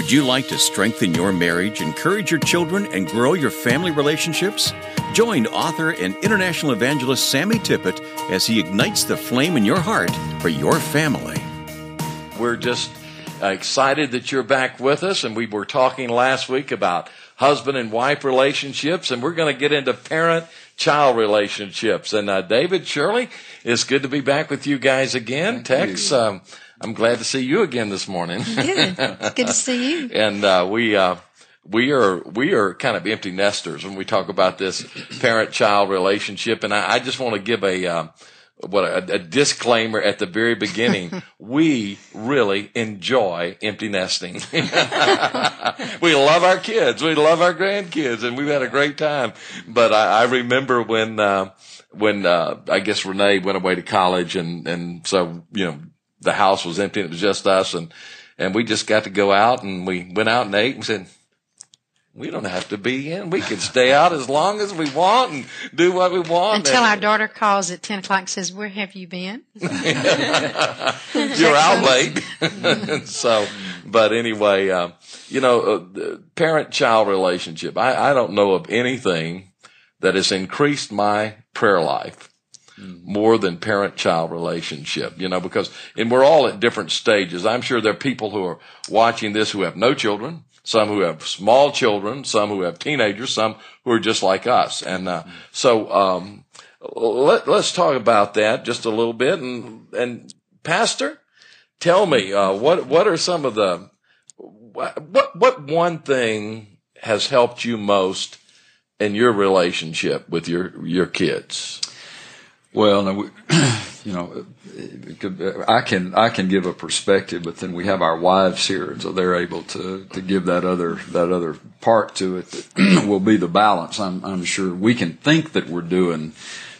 Would you like to strengthen your marriage, encourage your children, and grow your family relationships? Join author and international evangelist Sammy Tippit as he ignites the flame in your heart for your family. We're just uh, excited that you're back with us, and we were talking last week about husband and wife relationships, and we're going to get into parent child relationships. And uh, David, Shirley, it's good to be back with you guys again. Thank Tex, um, I'm glad to see you again this morning. Good. It's good to see you. and uh, we uh, we are we are kind of empty nesters when we talk about this parent child relationship. And I, I just want to give a uh, what a, a disclaimer at the very beginning. we really enjoy empty nesting. we love our kids, we love our grandkids, and we've had a great time. But I, I remember when. Uh, when uh, I guess Renee went away to college, and and so you know the house was empty, and it was just us, and and we just got to go out, and we went out and ate, and said, we don't have to be in. We can stay out as long as we want and do what we want. Until our daughter calls at 10 o'clock and says, Where have you been? You're out late. so, but anyway, um, you know, uh, parent-child relationship. I, I don't know of anything that has increased my prayer life more than parent-child relationship, you know, because, and we're all at different stages. I'm sure there are people who are watching this who have no children, some who have small children, some who have teenagers, some who are just like us. And, uh, so, um, let, let's talk about that just a little bit. And, and pastor, tell me, uh, what, what are some of the, what, what one thing has helped you most in your relationship with your, your kids? Well, we, you know, I can I can give a perspective, but then we have our wives here, and so they're able to to give that other that other part to it that will be the balance. I'm I'm sure we can think that we're doing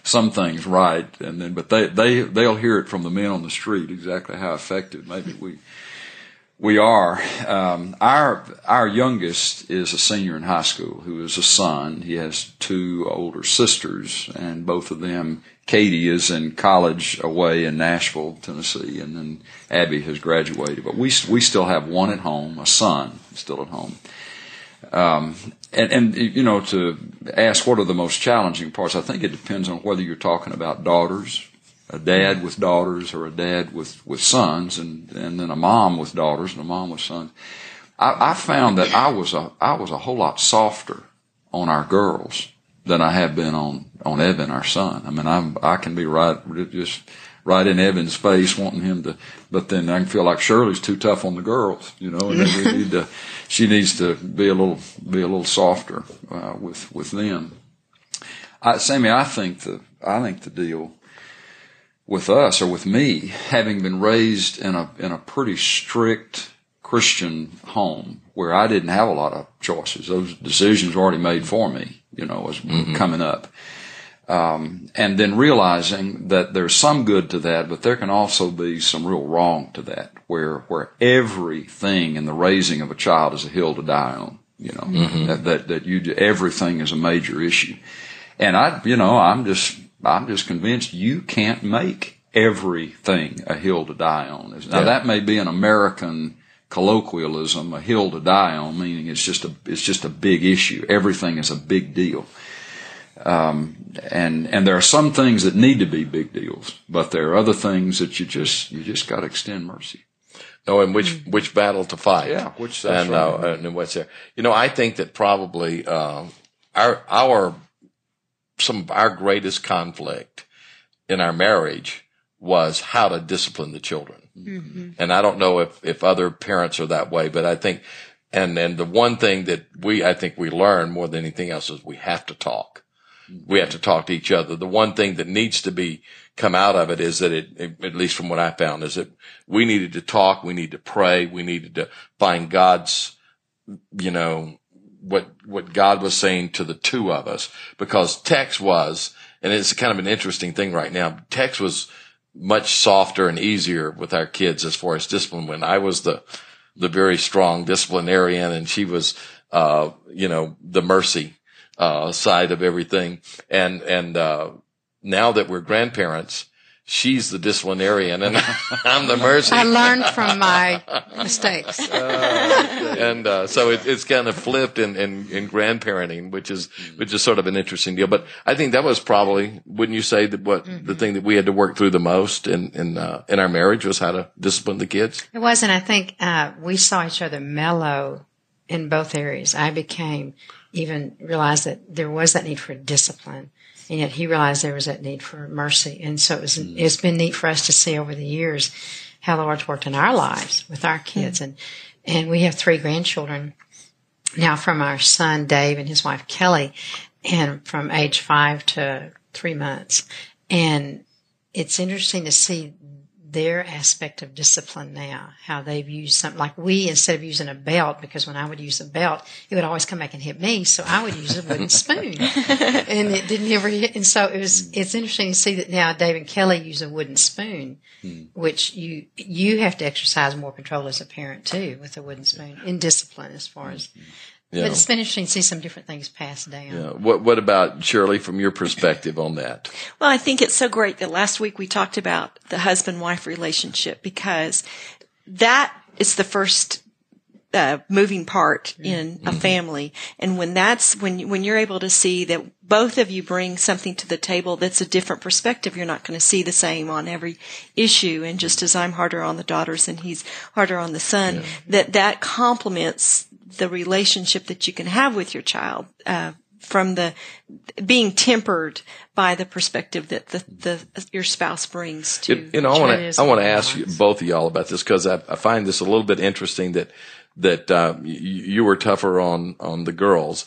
some things right, and then but they they they'll hear it from the men on the street exactly how effective maybe we we are. Um, our our youngest is a senior in high school who is a son. He has two older sisters, and both of them. Katie is in college away in Nashville, Tennessee, and then Abby has graduated. But we we still have one at home, a son still at home. Um, and, and you know, to ask what are the most challenging parts, I think it depends on whether you're talking about daughters a dad with daughters or a dad with, with sons and, and then a mom with daughters and a mom with sons. I, I found that I was a, I was a whole lot softer on our girls than I have been on, on Evan, our son. I mean, I'm, I can be right, just right in Evan's face wanting him to, but then I can feel like Shirley's too tough on the girls, you know, and we need to, she needs to be a little, be a little softer, uh, with, with them. I, Sammy, I think the, I think the deal, with us or with me, having been raised in a in a pretty strict Christian home where I didn't have a lot of choices. Those decisions were already made for me, you know, as coming up. Um, and then realizing that there's some good to that, but there can also be some real wrong to that, where where everything in the raising of a child is a hill to die on. You know that that that you everything is a major issue. And I, you know, I'm just I'm just convinced you can't make everything a hill to die on. Now Yeah. that may be an American colloquialism, a hill to die on, meaning it's just a it's just a big issue. Everything is a big deal. Um, and and there are some things that need to be big deals, but there are other things that you just you just got to extend mercy. knowing which which battle to fight. Yeah, which- and uh, right. and what's there. You know, I think that probably uh, our our some of our greatest conflict in our marriage was how to discipline the children. Mm-hmm. And I don't know if if other parents are that way, but I think and and the one thing that we I think we learn more than anything else is we have to talk. We have to talk to each other. The one thing that needs to be come out of it is that it, at least from what I found, is that we needed to talk, we need to pray, we needed to find God's, you know, what what God was saying to the two of us, because Tex was, and it's kind of an interesting thing right now. Tex was much softer and easier with our kids as far as discipline. When I was the the very strong disciplinarian, and she was, uh, you know, the mercy uh, side of everything. And and uh, now that we're grandparents, she's the disciplinarian and I'm the mercy. I learned from my mistakes. and uh, so it, it's kind of flipped in, in, in grandparenting, which is which is sort of an interesting deal. But I think that was probably, wouldn't you say that what the thing that we had to work through the most in in uh, in our marriage was how to discipline the kids. It wasn't. I think uh, we saw each other mellow in both areas. I became even realized that there was that need for discipline, and yet he realized there was that need for mercy. And so it was. Mm. It's been neat for us to see over the years how the Lord's worked in our lives with our kids, mm. and and we have three grandchildren now from our son Dave and his wife Kelly, and from age five to three months, and it's interesting to see their aspect of discipline now, how they've used something like we, instead of using a belt, because when I would use a belt, it would always come back and hit me. So I would use a wooden spoon and it didn't ever hit. And so it was, it's interesting to see that now Dave and Kelly use a wooden spoon, hmm. which you, you have to exercise more control as a parent too with a wooden spoon in discipline as far as, hmm. Yeah. but it's been interesting to see some different things passed down. Yeah. What what about Shirley from your perspective on that? Well, I think it's so great that last week we talked about the husband wife relationship because that is the first uh, moving part in a family. And when that's when when you're able to see that both of you bring something to the table that's a different perspective, you're not going to see the same on every issue. And just as I'm harder on the daughters and he's harder on the son, that that complements the relationship that you can have with your child. Uh, from the being tempered by the perspective that the, the your spouse brings to You, you know, I want to I want to ask you, both of y'all about this because I, I find this a little bit interesting that that uh, you, you were tougher on on the girls.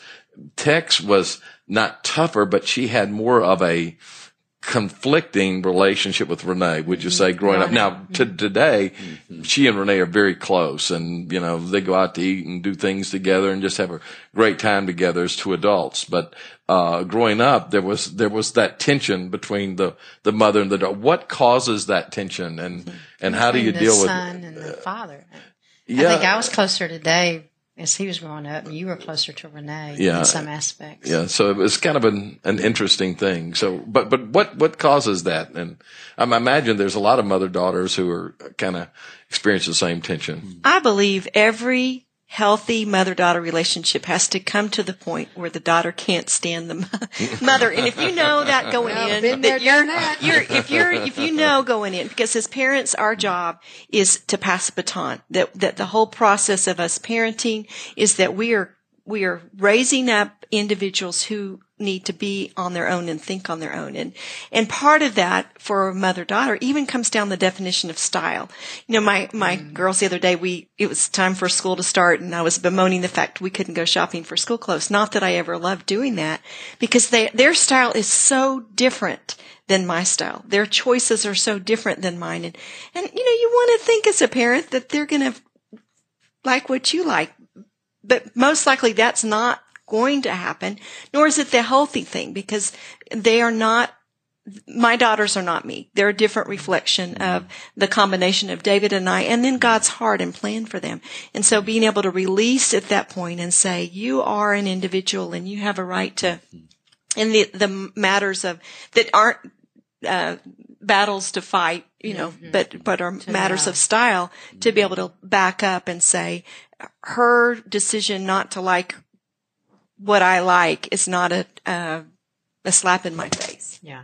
Tex was not tougher, but she had more of a conflicting relationship with Renee. Would you mm-hmm. say growing up? Now to mm-hmm. today, mm-hmm. she and Renee are very close, and you know they go out to eat and do things together and just have a great time together as two adults. But uh, growing up, there was there was that tension between the the mother and the daughter. What causes that tension, and and how do you deal the with? son and the father? Yeah. I think I was closer to Dave as he was growing up, and you were closer to Renee Yeah. in some aspects. Yeah, so it was kind of an, an interesting thing. So, but but what what causes that? And I imagine there's a lot of mother daughters who are kind of experience the same tension. I believe every healthy mother-daughter relationship has to come to the point where the daughter can't stand the mother. And if you know that going in, that you're, that. you're, if you're, if you know going in, because as parents, our job is to pass the baton. That, that the whole process of us parenting is that we are, we are raising up individuals who need to be on their own and think on their own. And, and part of that for a mother daughter even comes down the definition of style. You know, my, my mm. girls the other day, we, it was time for school to start and I was bemoaning the fact we couldn't go shopping for school clothes. Not that I ever loved doing that because they, their style is so different than my style. Their choices are so different than mine. And, and you know, you want to think as a parent that they're going to like what you like but most likely that's not going to happen, nor is it the healthy thing because they are not, my daughters are not me. They're a different reflection of the combination of David and I and then God's heart and plan for them. And so being able to release at that point and say, you are an individual and you have a right to, in the, the matters of, that aren't, uh, battles to fight, you know, but, but are matters of style to be able to back up and say, her decision not to like what I like is not a, uh, a slap in my face. Yeah.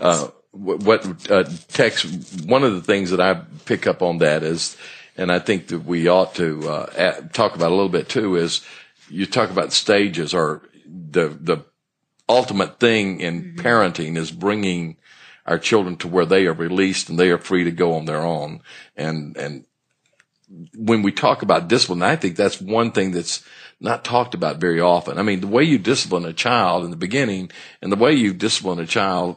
Uh, what, what uh, Tex? One of the things that I pick up on that is, and I think that we ought to uh, at, talk about a little bit too, is you talk about stages or the the ultimate thing in parenting is bringing our children to where they are released and they are free to go on their own. And and when we talk about discipline, I think that's one thing that's not talked about very often. I mean, the way you discipline a child in the beginning and the way you discipline a child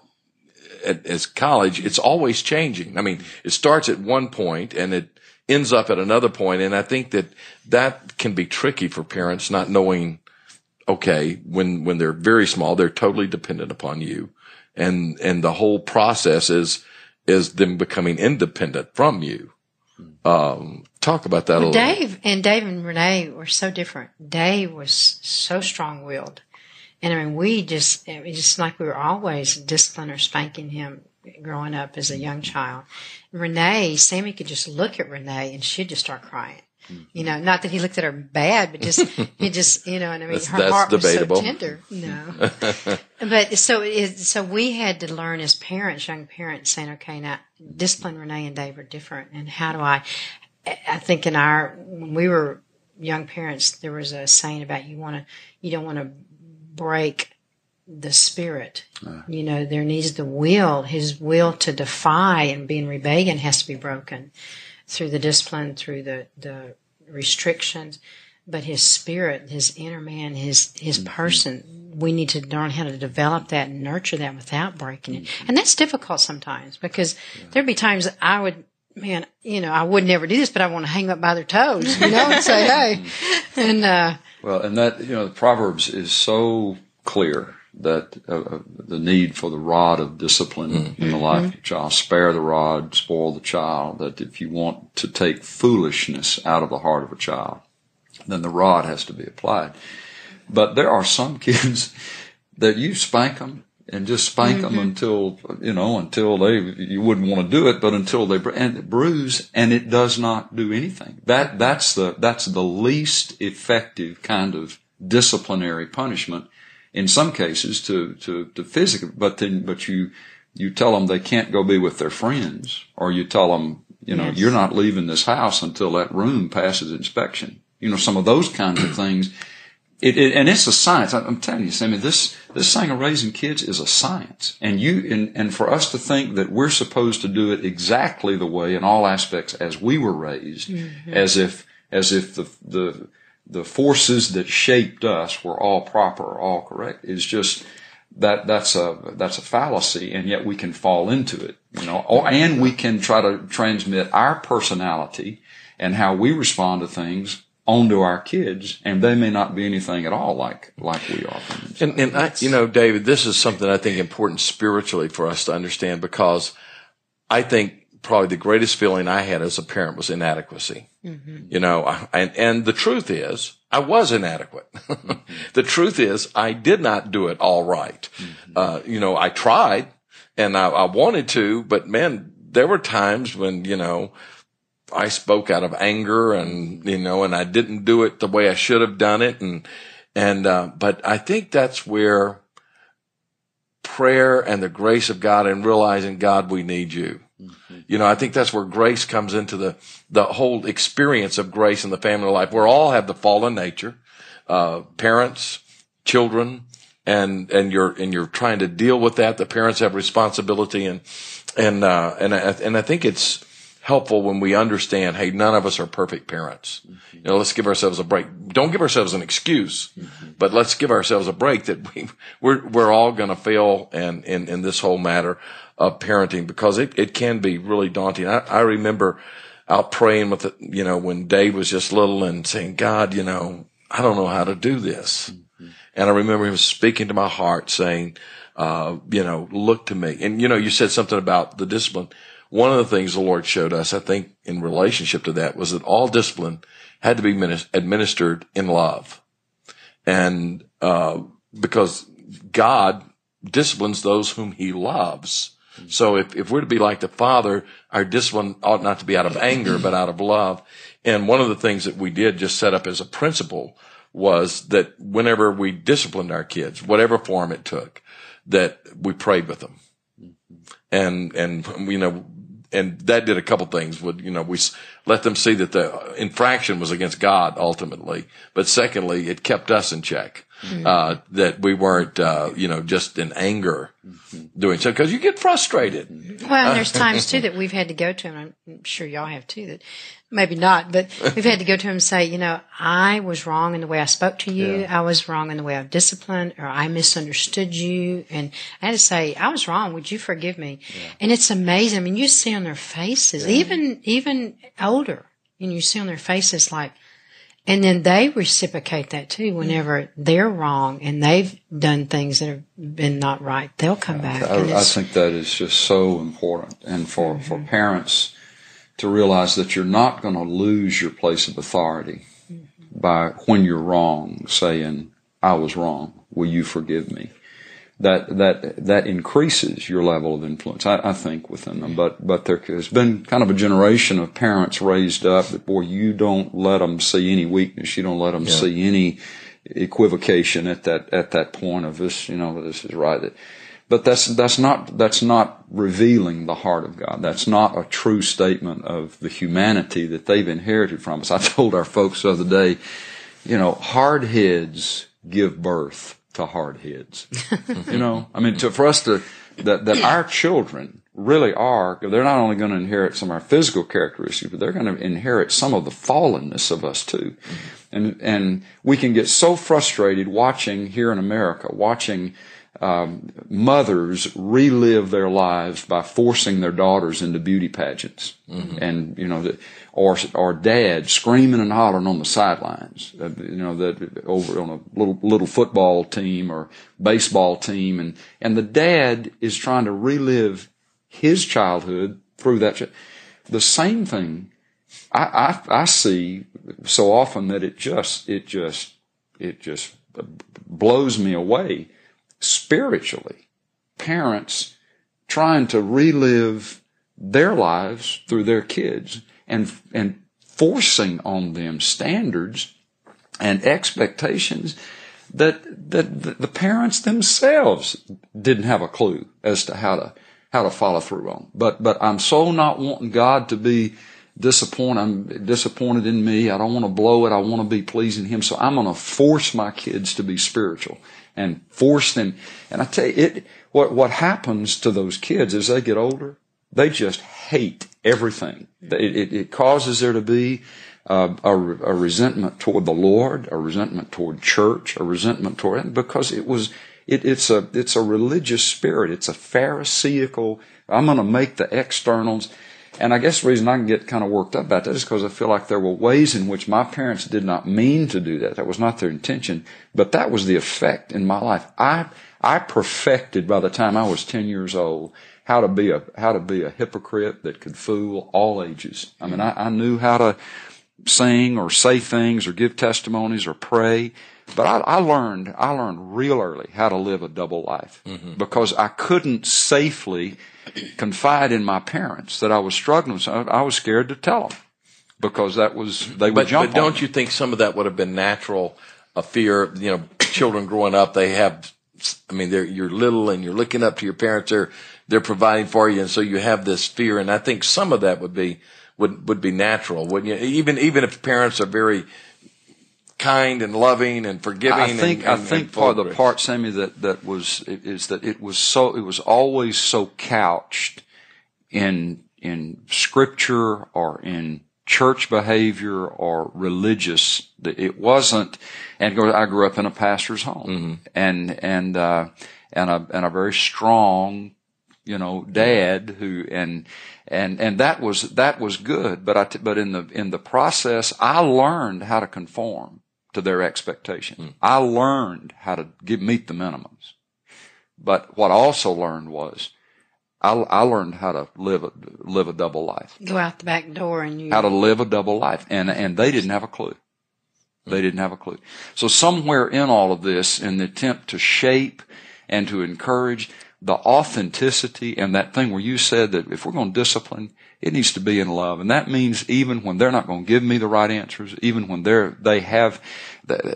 at, as college, it's always changing. I mean, it starts at one point and it ends up at another point, and I think that that can be tricky for parents not knowing. Okay, when when they're very small, they're totally dependent upon you, and and the whole process is is them becoming independent from you. Um, talk about that a Well, little. Dave and Dave and Renee were so different. Dave was so strong willed. And I mean, we just, it was just like we were always disciplining or spanking him growing up as a young child. Renee, Sammy could just look at Renee and she'd just start crying. Mm-hmm. You know, not that he looked at her bad, but just he just you know, and I mean, That's- her that's heart debatable. was so tender. No, but so it, so we had to learn as parents, young parents, saying, okay, now discipline Renee and Dave are different, and how do I? I think in our when we were young parents, there was a saying about you want to you don't want to break the spirit. You know, there needs the will, his will to defy and be in rebellion has to be broken through the discipline, through the, the restrictions. But his spirit, his inner man, his, his mm-hmm. person, we need to learn how to develop that and nurture that without breaking it. Mm-hmm. And that's difficult sometimes because there'd be times I would, man, you know, I would never do this, but I want to hang up by their toes, you know, and say, hey, and, uh, Well, and that you know, the Proverbs is so clear that uh, uh, the need for the rod of discipline in the life of the child, spare the rod, spoil the child. That if you want to take foolishness out of the heart of a child, then the rod has to be applied. But there are some kids that you spank them and just spank them mm-hmm. until you know until they you wouldn't want to do it, but until they and bruise and it does not do anything. That that's the that's the least effective kind of disciplinary punishment in some cases to to to physical, but then but you you tell them they can't go be with their friends, or you tell them you know Yes. you're not leaving this house until that room passes inspection. You know some of those kinds of things. It, it, and it's a science. I'm telling you, Sammy, this, this thing of raising kids is a science. And you, and, and for us to think that we're supposed to do it exactly the way in all aspects as we were raised, mm-hmm. as if, as if the, the, the forces that shaped us were all proper or all correct is just, that, that's a, that's a fallacy. And yet we can fall into it, you know, or, and we can try to transmit our personality and how we respond to things onto our kids, and they may not be anything at all like like we are. And, and I, you know, David, this is something I think important spiritually for us to understand because I think probably the greatest feeling I had as a parent was inadequacy. Mm-hmm. You know, I- and, and the truth is I was inadequate. Mm-hmm. the truth is I did not do it all right. Mm-hmm. Uh, you know, I tried and I, I wanted to, but man, there were times when, you know, I spoke out of anger and, you know, and I didn't do it the way I should have done it. And, and, uh, but I think that's where prayer and the grace of God and realizing, God, we need you. You know, I think that's where grace comes into the, the whole experience of grace in the family life. We all have the fallen nature, uh, parents, children, and, and you're, and you're trying to deal with that. The parents have responsibility and, and, uh, and I, and I think it's helpful when we understand, hey, none of us are perfect parents. Mm-hmm. You know, let's give ourselves a break. Don't give ourselves an excuse, mm-hmm. but let's give ourselves a break that we, we're, we're all going to fail and in, in this whole matter of parenting because it, it can be really daunting. I, I remember out praying with, the, you know, when Dave was just little and saying, God, you know, I don't know how to do this. Mm-hmm. And I remember him speaking to my heart saying, uh, you know, look to me. And, you know, you said something about the discipline. One of the things the Lord showed us, I think, in relationship to that was that all discipline had to be administered in love. And, uh, because God disciplines those whom he loves. So if, if we're to be like the Father, our discipline ought not to be out of anger, but out of love. And one of the things that we did just set up as a principle was that whenever we disciplined our kids, whatever form it took, that we prayed with them. And, and, you know, and that did a couple things. Would, you know, we let them see that the infraction was against God ultimately. But secondly, it kept us in check. Uh, that we weren't, uh, you know, just in anger doing so because you get frustrated. Well, and there's times too that we've had to go to and I'm sure y'all have too. That maybe not, but we've had to go to him and say, you know, I was wrong in the way I spoke to you. I was wrong in the way I've disciplined, or I misunderstood you. And I had to say, I was wrong. Would you forgive me? And it's amazing. I mean, you see on their faces, even even older, and you see on their faces like. And then they reciprocate that too whenever they're wrong and they've done things that have been not right. They'll come back. I, I think that is just so important, and for for mm-hmm. parents to realize that you're not going to lose your place of authority by when you're wrong saying I was wrong. Will you forgive me? that that that increases your level of influence. I, I, think within them, but but there has been kind of a generation of parents raised up that boy, you don't let them see any weakness, you don't let them yeah. see any equivocation at that at that point of this, you know, this is right. But that's that's not that's not revealing the heart of God. That's not a true statement of the humanity that they've inherited from us. I told our folks the other day, you know, hard heads give birth to hard heads. you know, I mean, to, for us to, that, that our children really are, they're not only going to inherit some of our physical characteristics, but they're going to inherit some of the fallenness of us too. And, and we can get so frustrated watching here in America, watching um, mothers relive their lives by forcing their daughters into beauty pageants, mm-hmm. and you know, or or dad screaming and hollering on the sidelines, uh, you know, that over on a little little football team or baseball team, and and the dad is trying to relive his childhood through that. The same thing I, I, I see so often that it just it just it just blows me away spiritually, parents trying to relive their lives through their kids and, and forcing on them standards and expectations that, that the parents themselves didn't have a clue as to how to, how to follow through on. But, but I'm so not wanting God to be disappointed. I'm disappointed in me. I don't want to blow it. I want to be pleasing Him. So I'm going to force my kids to be spiritual and force them. And I tell you, it, what, what happens to those kids as they get older, they just hate everything. It, it, it causes there to be uh, a, a, resentment toward the Lord, a resentment toward church, a resentment toward because it was it, it's a it's a religious spirit. It's a pharisaical. I'm going to make the externals. And I guess the reason I can get kind of worked up about that is because I feel like there were ways in which my parents did not mean to do that. That was not their intention, but that was the effect in my life. I, I perfected by the time I was 10 years old how to be a, how to be a hypocrite that could fool all ages. I mean, I, I knew how to sing or say things or give testimonies or pray. But I, I, learned, I learned real early how to live a double life mm-hmm. because I couldn't safely confide in my parents that I was struggling. So I was scared to tell them because that was they would but, jump. But don't you think some of that would have been natural? A fear, you know, children growing up, they have. I mean, they're you're little and you're looking up to your parents. They're they're providing for you, and so you have this fear. And I think some of that would be would would be natural, wouldn't you? Even even if parents are very kind and loving and forgiving. I think and, and, I think part of the part, Sammy, that that was is that it was so it was always so couched in in scripture or in church behavior or religious. That it wasn't. And I grew up in a pastor's home, mm-hmm. and and uh, and a and a very strong you know, dad who, and, and, and that was, that was good. But I, t- but in the, in the process, I learned how to conform to their expectations. Mm. I learned how to give, meet the minimums. But what I also learned was I, I learned how to live a, live a double life. Go out the back door and you. How to live a double life. And, and they didn't have a clue. They hmm. didn't have a clue. So somewhere in all of this, in the attempt to shape and to encourage, the authenticity and that thing where you said that if we're going to discipline, it needs to be in love. And that means even when they're not going to give me the right answers, even when they're, they have,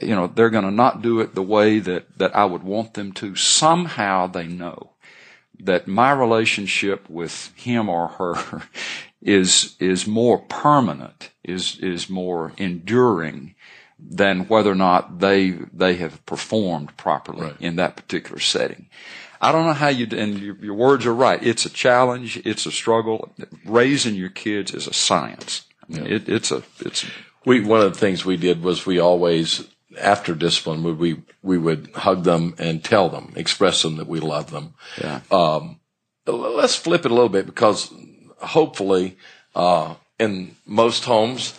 you know, they're going to not do it the way that, that I would want them to, somehow they know that my relationship with him or her is, is more permanent, is, is more enduring than whether or not they, they have performed properly right. in that particular setting. I don't know how you, and your, your, words are right. It's a challenge. It's a struggle. Raising your kids is a science. I mean, yeah. it, it's a, it's. We, one of the things we did was we always, after discipline, would we, we would hug them and tell them, express them that we love them. Yeah. Um, let's flip it a little bit because hopefully, uh, in most homes,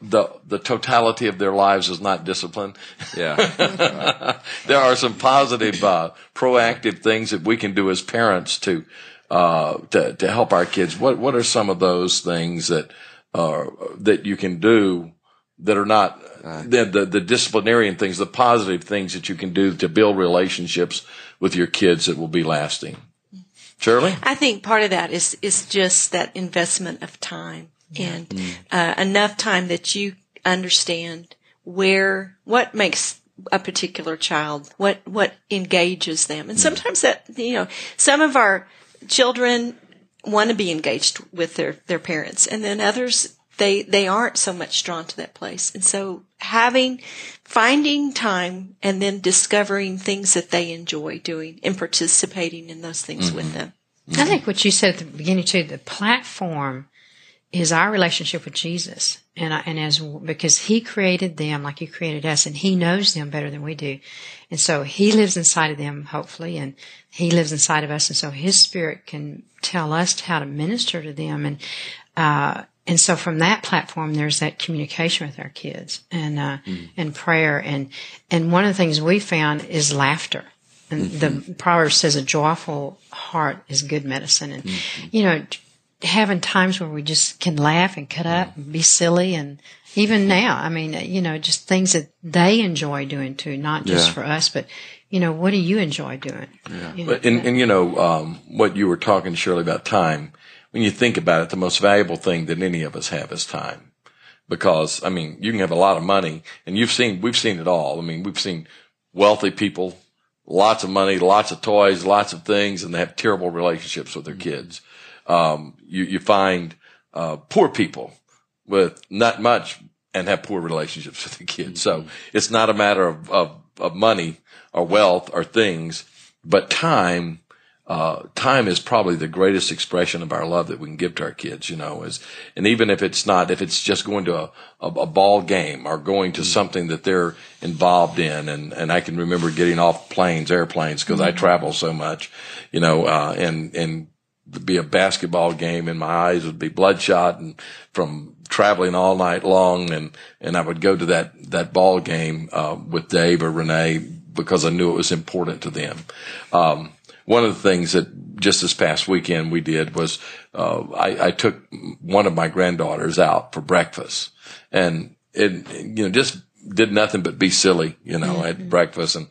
the the totality of their lives is not discipline. Yeah, there are some positive, uh, proactive things that we can do as parents to uh, to to help our kids. What what are some of those things that uh, that you can do that are not the, the the disciplinarian things, the positive things that you can do to build relationships with your kids that will be lasting. Shirley? I think part of that is, is just that investment of time and mm. uh, enough time that you understand where, what makes a particular child, what, what engages them. And mm. sometimes that, you know, some of our children want to be engaged with their, their parents and then others, they, they aren't so much drawn to that place. And so having, finding time and then discovering things that they enjoy doing and participating in those things mm-hmm. with them. Mm-hmm. I think what you said at the beginning too, the platform is our relationship with Jesus. And, I, and as, because he created them like he created us and he knows them better than we do. And so he lives inside of them, hopefully, and he lives inside of us. And so his spirit can tell us how to minister to them. And, uh, and so from that platform, there's that communication with our kids and, uh, and prayer. And, and one of the things we found is laughter. And the proverb says a joyful heart is good medicine. And, you know, having times where we just can laugh and cut up and be silly and even now, I mean, you know, just things that they enjoy doing too, not just Yeah. for us, but, you know, what do you enjoy doing? You know, But and, and you know um, what you were talking Shirley about time. When you think about it, the most valuable thing that any of us have is time. Because I mean, you can have a lot of money, and you've seen we've seen it all. I mean, we've seen wealthy people, lots of money, lots of toys, lots of things, and they have terrible relationships with their kids. Um, you you find uh, poor people with not much and have poor relationships with the kids. So it's not a matter of, of, of money or wealth or things, but time. Uh, time is probably the greatest expression of our love that we can give to our kids, you know, is, and even if it's not, if it's just going to a, a, a ball game or going to something that they're involved in. And, and I can remember getting off planes, airplanes, cause I travel so much, you know, uh, and, and be a basketball game and my eyes would be bloodshot and from traveling all night long and and I would go to that that ball game uh, with Dave or Renee because I knew it was important to them. Um, one of the things that just this past weekend we did was uh, I, I took one of my granddaughters out for breakfast and it you know just did nothing but be silly you know at breakfast and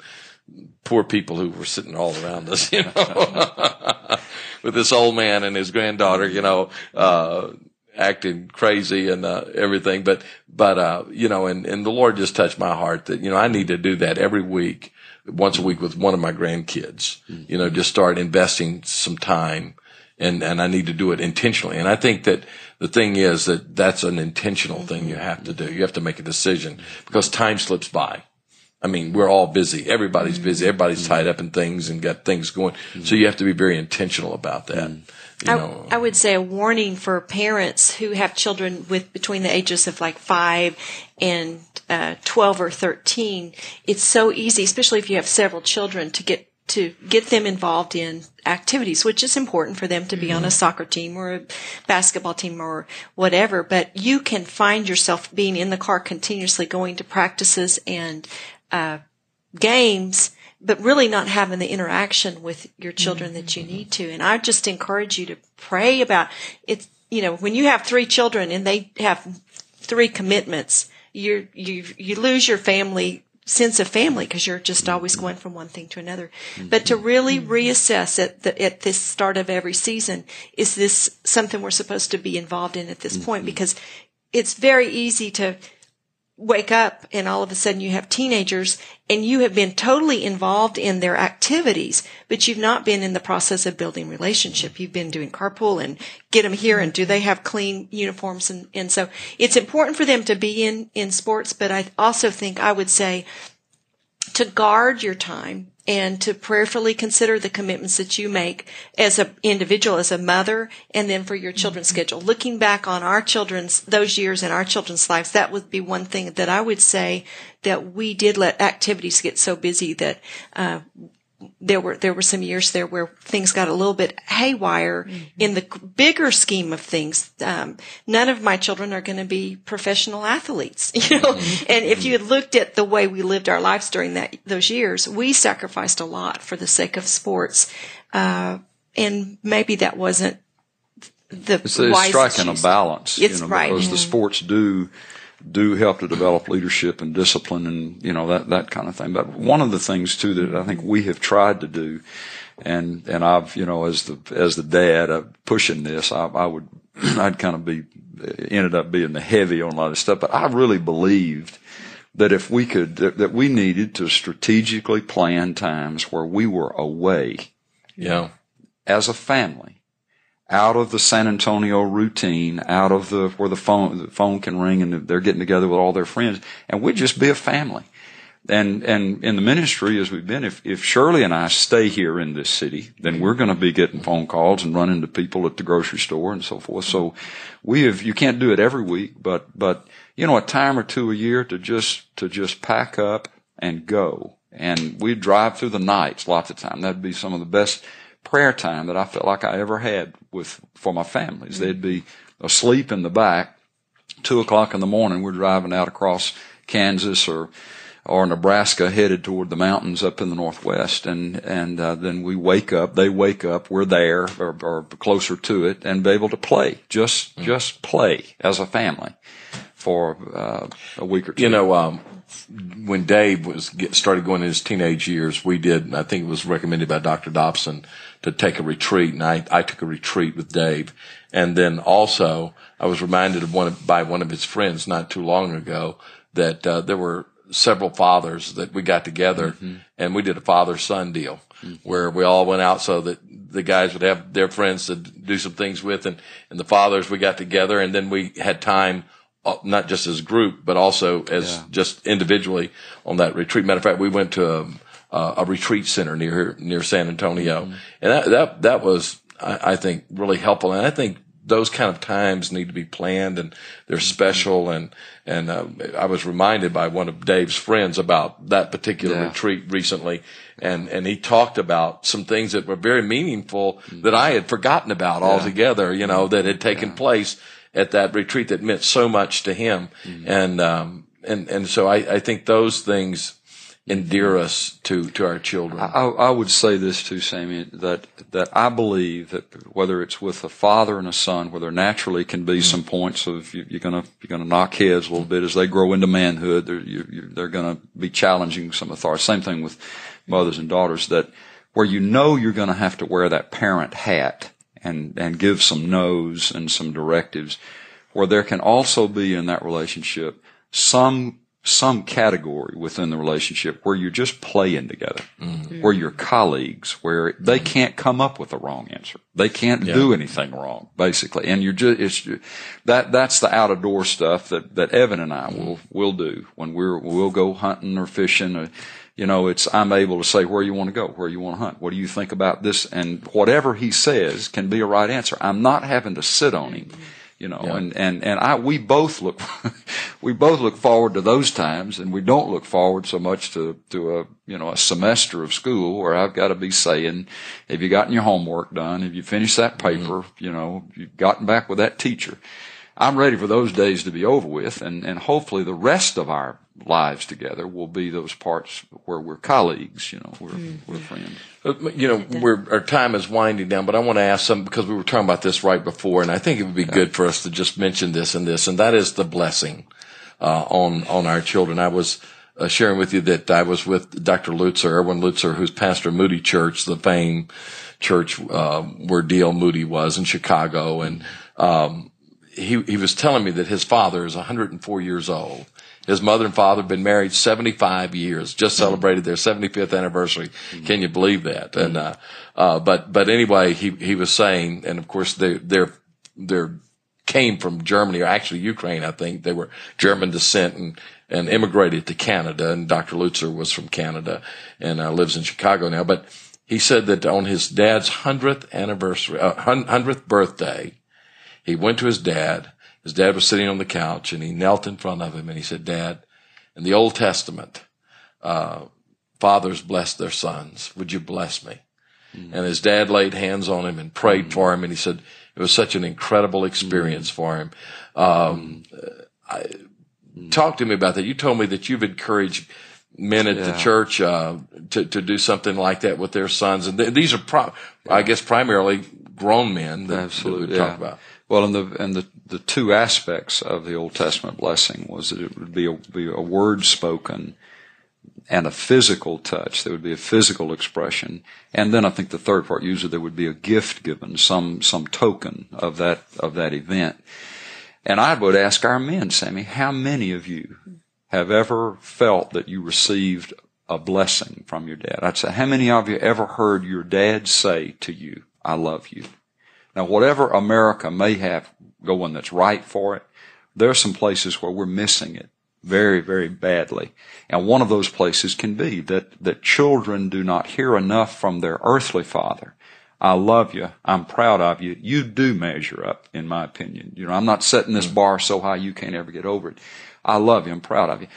poor people who were sitting all around us, you know, with this old man and his granddaughter, you know, uh, acting crazy and, uh, everything. But, but, uh, you know, and, and the Lord just touched my heart that, you know, I need to do that every week, once a week with one of my grandkids, you know, just start investing some time and, and I need to do it intentionally. And I think that the thing is that that's an intentional thing you have to do. You have to make a decision because time slips by. I mean, we're all busy. Everybody's busy. Mm-hmm. Everybody's mm-hmm. tied up in things and got things going. Mm-hmm. So you have to be very intentional about that. You I, know, I would say a warning for parents who have children with between the ages of like five and uh, 12 or 13. It's so easy, especially if you have several children, to get to get them involved in activities, which is important for them to be on a soccer team or a basketball team or whatever. But you can find yourself being in the car continuously going to practices and uh, games, but really not having the interaction with your children that you need to. And I just encourage you to pray about it. You know, when you have three children and they have three commitments, you you you lose your family sense of family because you're just always going from one thing to another. But to really reassess at the, at this start of every season, is this something we're supposed to be involved in at this point? Because it's very easy to wake up and all of a sudden you have teenagers and you have been totally involved in their activities, but you've not been in the process of building relationship. You've been doing carpool and get them here and do they have clean uniforms? And, and so it's important for them to be in, in sports, but I also think I would say to guard your time and to prayerfully consider the commitments that you make as an individual, as a mother, and then for your children's schedule. Looking back on our children's, those years in our children's lives, that would be one thing that I would say that we did let activities get so busy that, uh, there were there were some years there where things got a little bit haywire in the bigger scheme of things. Um, none of my children are going to be professional athletes, you know. And if you had looked at the way we lived our lives during that those years, we sacrificed a lot for the sake of sports, uh, and maybe that wasn't the It's, it's striking a balance, It's you know, right. because the sports do do help to develop leadership and discipline and you know that that kind of thing. But one of the things too that I think we have tried to do, and and I've you know as the as the dad uh, pushing this, I, I would I'd kind of be ended up being the heavy on a lot of stuff, but I really believed that if we could that, that we needed to strategically plan times where we were away, Yeah. as a family out of the San Antonio routine, out of the where the phone the phone can ring and they're getting together with all their friends, and we'd just be a family. And and in the ministry as we've been, if if Shirley and I stay here in this city, then we're going to be getting phone calls and running to people at the grocery store and so forth. So we have you can't do it every week, but but you know a time or two a year to just to just pack up and go. And we'd drive through the nights lots of time. That'd be some of the best prayer time that I felt like I ever had with for my families. They'd be asleep in the back, two o'clock in the morning. We're driving out across Kansas or or Nebraska, headed toward the mountains up in the northwest, and and uh, then we wake up. They wake up. We're there or, or closer to it, and be able to play. Just just play as a family for uh, a week or two. You know, um, when Dave was get, started going in his teenage years, we did. I think it was recommended by Dr. Dobson to take a retreat, and I, I took a retreat with Dave. And then also, I was reminded of one by one of his friends not too long ago that uh, there were several fathers that we got together and we did a father son deal where we all went out so that the guys would have their friends to do some things with and, and the fathers we got together and then we had time uh, not just as a group but also as Yeah. just individually on that retreat. Matter of fact, we went to a, a, a retreat center near near San Antonio, and that that that was I, I think really helpful. And I think those kind of times need to be planned and they're special. And and uh, I was reminded by one of Dave's friends about that particular Yeah. retreat recently, and and he talked about some things that were very meaningful that I had forgotten about altogether. You know that had taken place at that retreat that meant so much to him. And, um, and, and so I, I think those things endear us to, to our children. I, I would say this too, Sammy, that that I believe that whether it's with a father and a son, where there naturally can be some mm-hmm. points of you, you're gonna you're gonna knock heads a little bit as they grow into manhood. They're you, you, they're gonna be challenging some authority. Same thing with mothers and daughters. That where you know you're gonna have to wear that parent hat and and give some no's and some directives. Where there can also be in that relationship some some category within the relationship where you're just playing together, mm-hmm. where you're colleagues, where they mm-hmm. can't come up with a wrong answer. They can't do anything wrong, basically. And you're just, it's, that, that's the out of door stuff that, that Evan and I mm-hmm. will, will do when we're, we'll go hunting or fishing. Or, you know, it's, I'm able to say where you want to go, where you want to hunt. What do you think about this? And whatever he says can be a right answer. I'm not having to sit on him you know, and, and, and I, we both look, we both look forward to those times and we don't look forward so much to, to a, you know, a semester of school where I've got to be saying, have you gotten your homework done? Have you finished that mm-hmm. paper? You know, you've you gotten back with that teacher? I'm ready for those days to be over with and, and hopefully the rest of our lives together will be those parts where we're colleagues, you know, we're, we're friends. Uh, You know, we're, our time is winding down, but I want to ask some because we were talking about this right before, and I think it would be good for us to just mention this and this, and that is the blessing uh, on on our children. I was uh, sharing with you that I was with Dr. Lutzer, Erwin Lutzer, who's pastor of Moody Church, the famed church uh, where D.L. Moody was in Chicago, and um, he he was telling me that his father is 104 years old. His mother and father have been married 75 years, just celebrated their 75th anniversary. Can you believe that? And, uh, uh, but, but anyway, he, he was saying, and of course they, they're, they're came from Germany or actually Ukraine, I think. They were German descent and, and immigrated to Canada. And Dr. Lutzer was from Canada and uh, lives in Chicago now. But he said that on his dad's 100th anniversary, uh, 100th birthday, he went to his dad. His dad was sitting on the couch and he knelt in front of him and he said, Dad, in the Old Testament, uh, fathers blessed their sons. Would you bless me? And his dad laid hands on him and prayed for him. And he said it was such an incredible experience for him. Um, I, talk to me about that. You told me that you've encouraged men at the church uh, to to do something like that with their sons, and th- these are, pro- I guess, primarily grown men that, Absolutely, that we yeah. talk about. Well, and the and the, the two aspects of the Old Testament blessing was that it would be a, be a word spoken and a physical touch. There would be a physical expression, and then I think the third part usually there would be a gift given, some some token of that of that event. And I would ask our men, Sammy, how many of you have ever felt that you received a blessing from your dad? I'd say, how many of you ever heard your dad say to you, "I love you"? Now, whatever America may have going that's right for it, there are some places where we're missing it very, very badly. And one of those places can be that, that children do not hear enough from their earthly father. I love you. I'm proud of you. You do measure up, in my opinion. You know, I'm not setting this bar so high you can't ever get over it. I love you. I'm proud of you.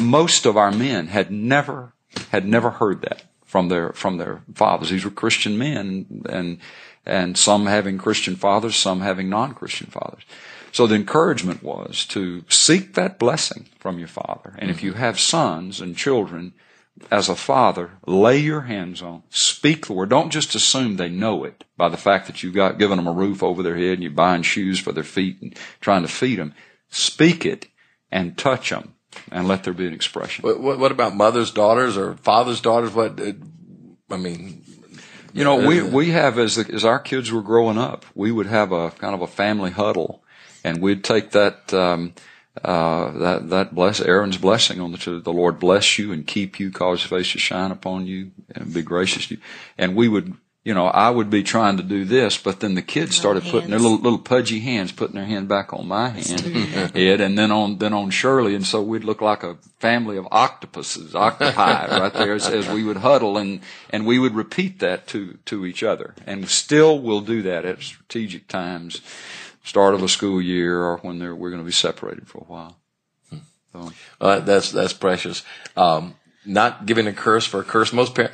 Most of our men had never, had never heard that from their, from their fathers. These were Christian men and, and some having Christian fathers, some having non-Christian fathers. So the encouragement was to seek that blessing from your father. And if you mm-hmm. have sons and children, as a father, lay your hands on, speak the word. Don't just assume they know it by the fact that you've got given them a roof over their head and you're buying shoes for their feet and trying to feed them. Speak it and touch them and let there be an expression. What, what, what about mothers' daughters or fathers' daughters? What, uh, I mean, you know, we, we have, as, the, as our kids were growing up, we would have a kind of a family huddle and we'd take that um, uh, that that bless Aaron's blessing on the to the Lord bless you and keep you, cause His face to shine upon you, and be gracious to you. And we would, you know, I would be trying to do this, but then the kids started putting their little little pudgy hands, putting their hand back on my hand, Ed, and then on then on Shirley, and so we'd look like a family of octopuses, octopi, right there, as, as we would huddle, and and we would repeat that to to each other, and still we'll do that at strategic times start of a school year or when we're going to be separated for a while. So. Uh, that's that's precious. Um, not giving a curse for a curse. Most pa-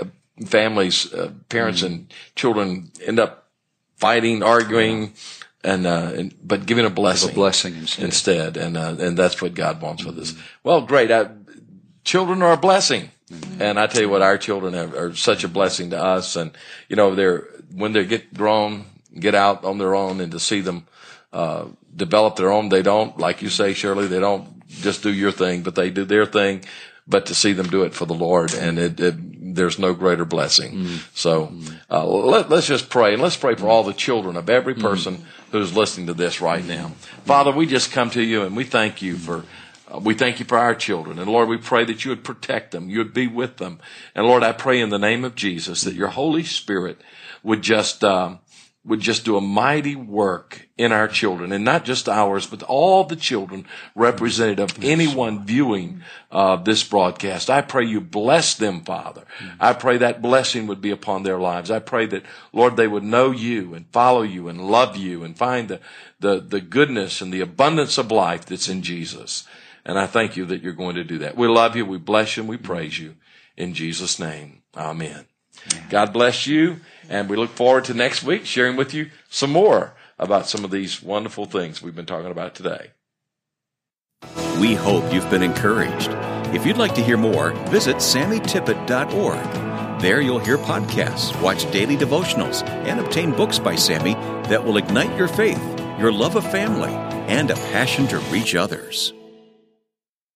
families, uh, parents, mm-hmm. and children end up fighting, arguing, and, uh, and but giving a blessing, a blessing instead, instead and uh, and that's what God wants mm-hmm. with us. Well, great. I, children are a blessing. Mm-hmm. And I tell you what, our children are, are such a blessing to us. And, you know, they're, when they get grown, get out on their own and to see them uh, develop their own. They don't, like you say, Shirley, they don't just do your thing, but they do their thing. But to see them do it for the Lord, and it, it there's no greater blessing. Mm. So uh, let, us just pray, and let's pray for all the children of every mm. person mm. who's listening to this right now. Father, we just come to you, and we thank you for. Uh, we thank you for our children. And Lord, we pray that you would protect them. You would be with them. And Lord, I pray in the name of Jesus that your Holy Spirit would just, um, would just do a mighty work in our children and not just ours, but all the children represented of anyone viewing uh, this broadcast. I pray you bless them, Father. I pray that blessing would be upon their lives. I pray that, Lord, they would know you and follow you and love you and find the, the, the goodness and the abundance of life that's in Jesus. And I thank you that you're going to do that. We love you. We bless you and we praise you in Jesus' name. Amen. God bless you. And we look forward to next week sharing with you some more about some of these wonderful things we've been talking about today. We hope you've been encouraged. If you'd like to hear more, visit sammytippit.org. There you'll hear podcasts, watch daily devotionals, and obtain books by Sammy that will ignite your faith, your love of family, and a passion to reach others.